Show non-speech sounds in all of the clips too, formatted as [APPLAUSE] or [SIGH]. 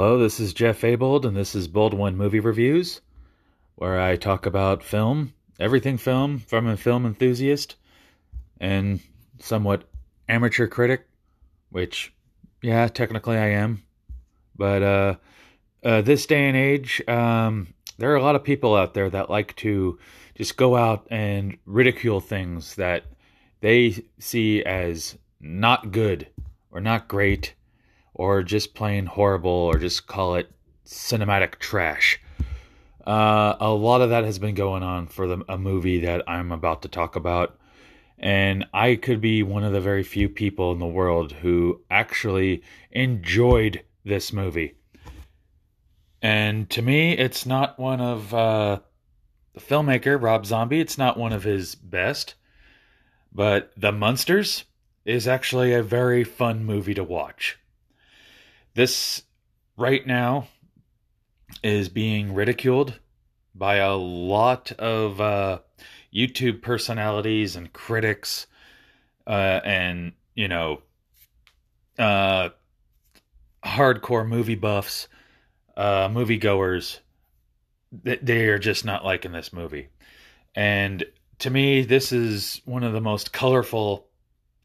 Hello, this is Jeff Abold, and this is Bold One Movie Reviews, where I talk about film, everything film, from a film enthusiast and somewhat amateur critic, which, yeah, technically I am. But uh, uh, this day and age, um, there are a lot of people out there that like to just go out and ridicule things that they see as not good or not great or just plain horrible or just call it cinematic trash. Uh, a lot of that has been going on for the, a movie that I'm about to talk about. And I could be one of the very few people in the world who actually enjoyed this movie. And to me, it's not one of uh, the filmmaker, Rob Zombie, it's not one of his best. But The Munsters is actually a very fun movie to watch. This right now is being ridiculed by a lot of uh, YouTube personalities and critics, uh, and you know, uh, hardcore movie buffs, uh, moviegoers. They are just not liking this movie, and to me, this is one of the most colorful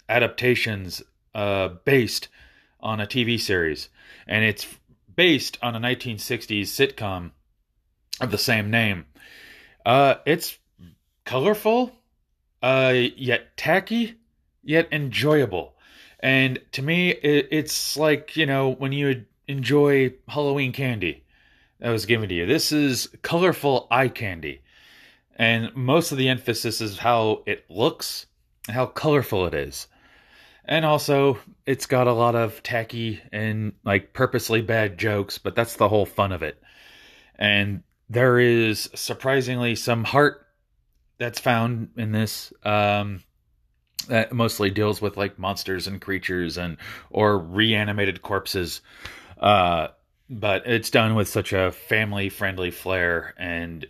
adaptations uh, based on a TV series, and it's based on a 1960s sitcom of the same name. Uh, it's colorful, uh, yet tacky, yet enjoyable. And to me, it, it's like, you know, when you enjoy Halloween candy that was given to you. This is colorful eye candy. And most of the emphasis is how it looks and how colorful it is. And also, it's got a lot of tacky and like purposely bad jokes, but that's the whole fun of it. And there is surprisingly some heart that's found in this um, that mostly deals with like monsters and creatures and or reanimated corpses. Uh, but it's done with such a family friendly flair and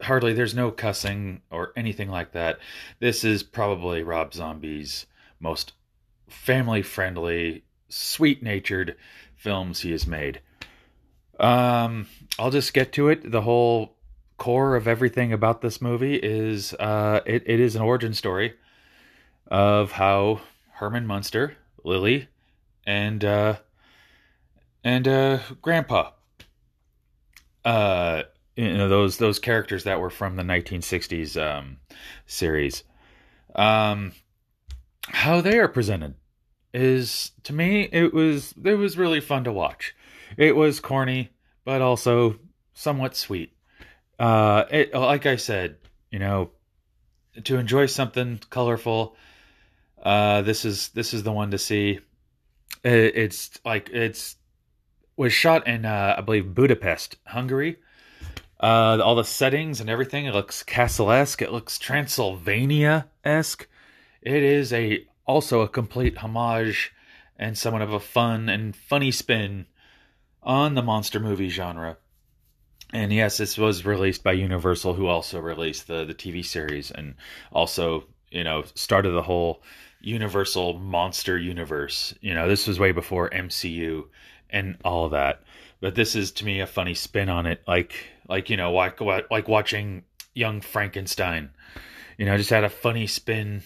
hardly there's no cussing or anything like that. This is probably Rob Zombie's most family friendly, sweet natured films he has made. Um, I'll just get to it. The whole core of everything about this movie is uh, it, it is an origin story of how Herman Munster, Lily, and uh, and uh, Grandpa, uh, you know those those characters that were from the 1960s um, series. Um, how they are presented is to me it was it was really fun to watch. It was corny, but also somewhat sweet. Uh, it, like I said, you know, to enjoy something colorful, uh, this is this is the one to see. It, it's like it's was shot in uh, I believe Budapest, Hungary. Uh, all the settings and everything it looks castle-esque. It looks Transylvania-esque. It is a also a complete homage and somewhat of a fun and funny spin on the monster movie genre. And yes, this was released by Universal, who also released the the TV series and also you know started the whole Universal monster universe. You know, this was way before MCU and all of that. But this is to me a funny spin on it, like like you know like like watching Young Frankenstein. You know, just had a funny spin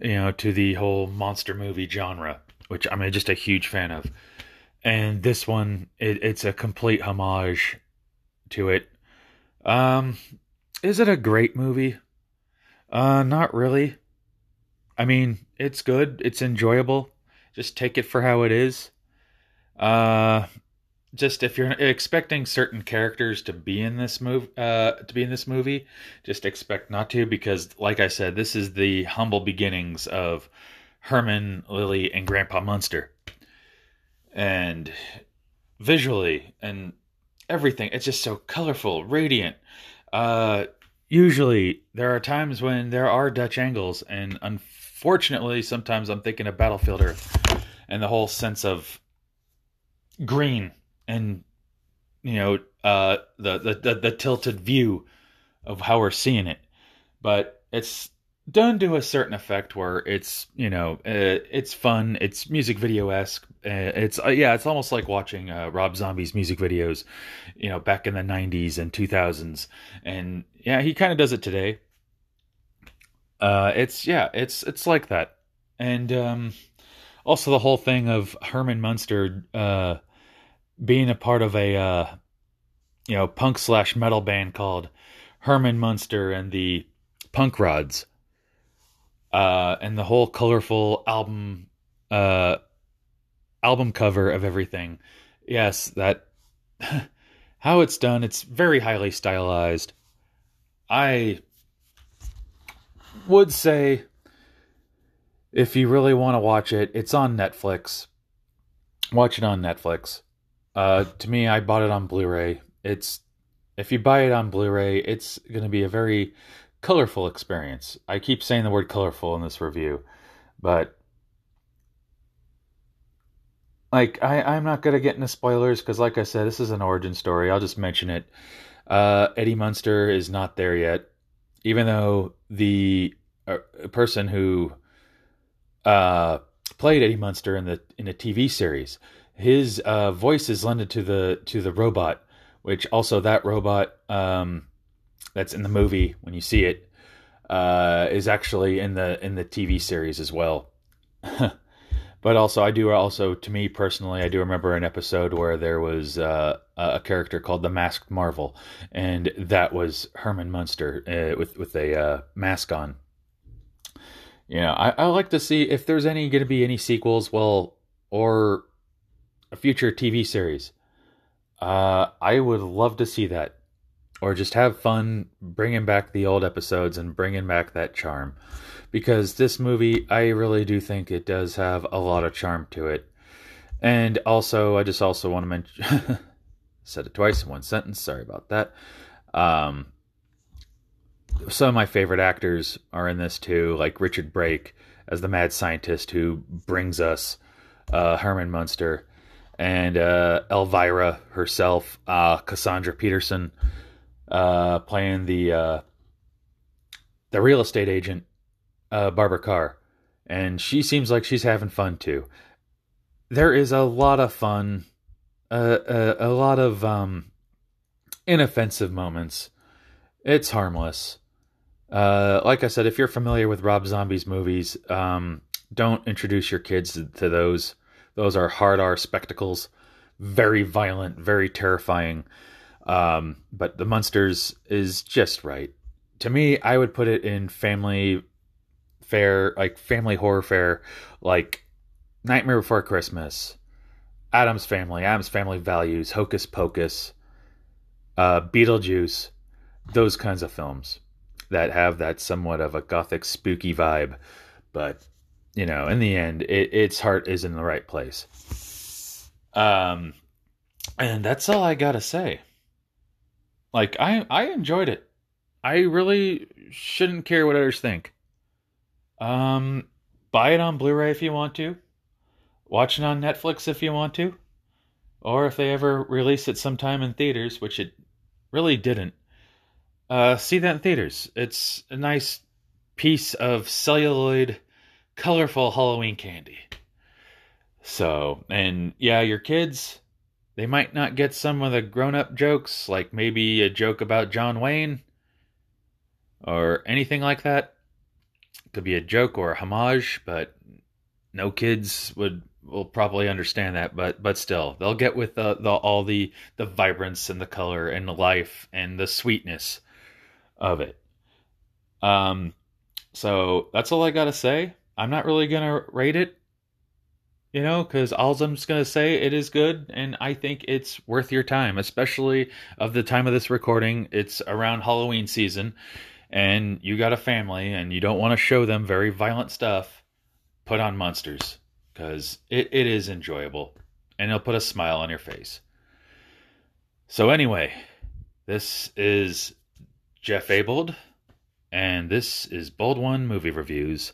you know, to the whole monster movie genre, which I'm just a huge fan of. And this one, it, it's a complete homage to it. Um, is it a great movie? Uh, not really. I mean, it's good. It's enjoyable. Just take it for how it is. Uh, just if you're expecting certain characters to be in this movie uh, to be in this movie just expect not to because like i said this is the humble beginnings of herman lily and grandpa munster. And visually and everything it's just so colorful radiant. Uh, usually there are times when there are dutch angles and unfortunately sometimes i'm thinking of battlefield earth and the whole sense of green and you know uh, the, the, the the tilted view of how we're seeing it. But it's done to a certain effect where it's you know uh, it's fun. It's music video esque uh, it's uh, yeah it's almost like watching uh, Rob Zombie's music videos you know back in the 90s and 2000s and yeah he kind of does it today. Uh it's yeah it's it's like that. And um also the whole thing of Herman Munster being a part of a uh you know punk slash metal band called Herman Munster and the Punk Rods uh, and the whole colorful album uh, album cover of everything. Yes, that [LAUGHS] how it's done. It's very highly stylized. I would say if you really want to watch it, it's on Netflix. Watch it on Netflix. Uh, to me, I bought it on Blu-ray. It's if you buy it on Blu-ray, it's going to be a very colorful experience. I keep saying the word colorful in this review, but like I, I'm not gonna get into spoilers because, like I said, this is an origin story. I'll just mention it. Uh, Eddie Munster is not there yet, even though the uh, person who uh, played Eddie Munster in the in a TV series, his uh, voice is lended to the to the robot, which also that robot um, that's in the movie when you see it uh, is actually in the in the TV series as well. [LAUGHS] but also, I do also to me personally, I do remember an episode where there was uh, a character called the Masked Marvel, and that was Herman Munster uh, with with a uh, mask on. You know, I, I like to see if there's any going to be any sequels, well, or a future TV series. Uh, I would love to see that. Or just have fun bringing back the old episodes and bringing back that charm. Because this movie i really do think it does have a lot of charm to it. And also i just also want to mention [LAUGHS] said it twice in one sentence sorry about that. Um, some of my favorite actors are in this too like richard brake as the mad scientist who brings us uh, herman munster and uh, elvira herself uh, cassandra peterson uh, playing the uh, the real estate agent, uh, Barbara Carr, and she seems like she's having fun too. There is a lot of fun, uh, uh, a lot of um, inoffensive moments. It's harmless. Like I said, if you're familiar with Rob Zombie's movies, um, don't introduce your kids to, to those. Those are hard R spectacles, very violent, very terrifying. Um, but the Munsters is just right. To me, I would put it in family fare, like family horror fare, like Nightmare Before Christmas, Addams Family, Addams Family Values, Hocus Pocus, uh, Beetlejuice, those kinds of films that have that somewhat of a gothic spooky vibe. But, you know, in the end, it, its heart is in the right place. Um, and that's all I gotta say. Like I I enjoyed it. I really shouldn't care what others think. Um buy it on Blu-ray if you want to. Watch it on Netflix if you want to. Or if they ever release it sometime in theaters, which it really didn't. Uh see that in theaters. It's a nice piece of celluloid colorful Halloween candy. So, and yeah, your kids they might not get some of the grown up jokes, like maybe a joke about John Wayne or anything like that. Could be a joke or a homage, but no kids would will probably understand that. But but still, they'll get with the, the all the the vibrance and the color and the life and the sweetness of it. Um, so that's all I gotta say. I'm not really gonna rate it you know, because all I'm just gonna say it is good, and I think it's worth your time, especially of the time of this recording. It's around Halloween season, and you got a family, and you don't want to show them very violent stuff. Put on Munsters because it, it is enjoyable, and it'll put a smile on your face. So anyway, this is Jeff Abold, and this is Bold One Movie Reviews,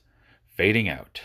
fading out.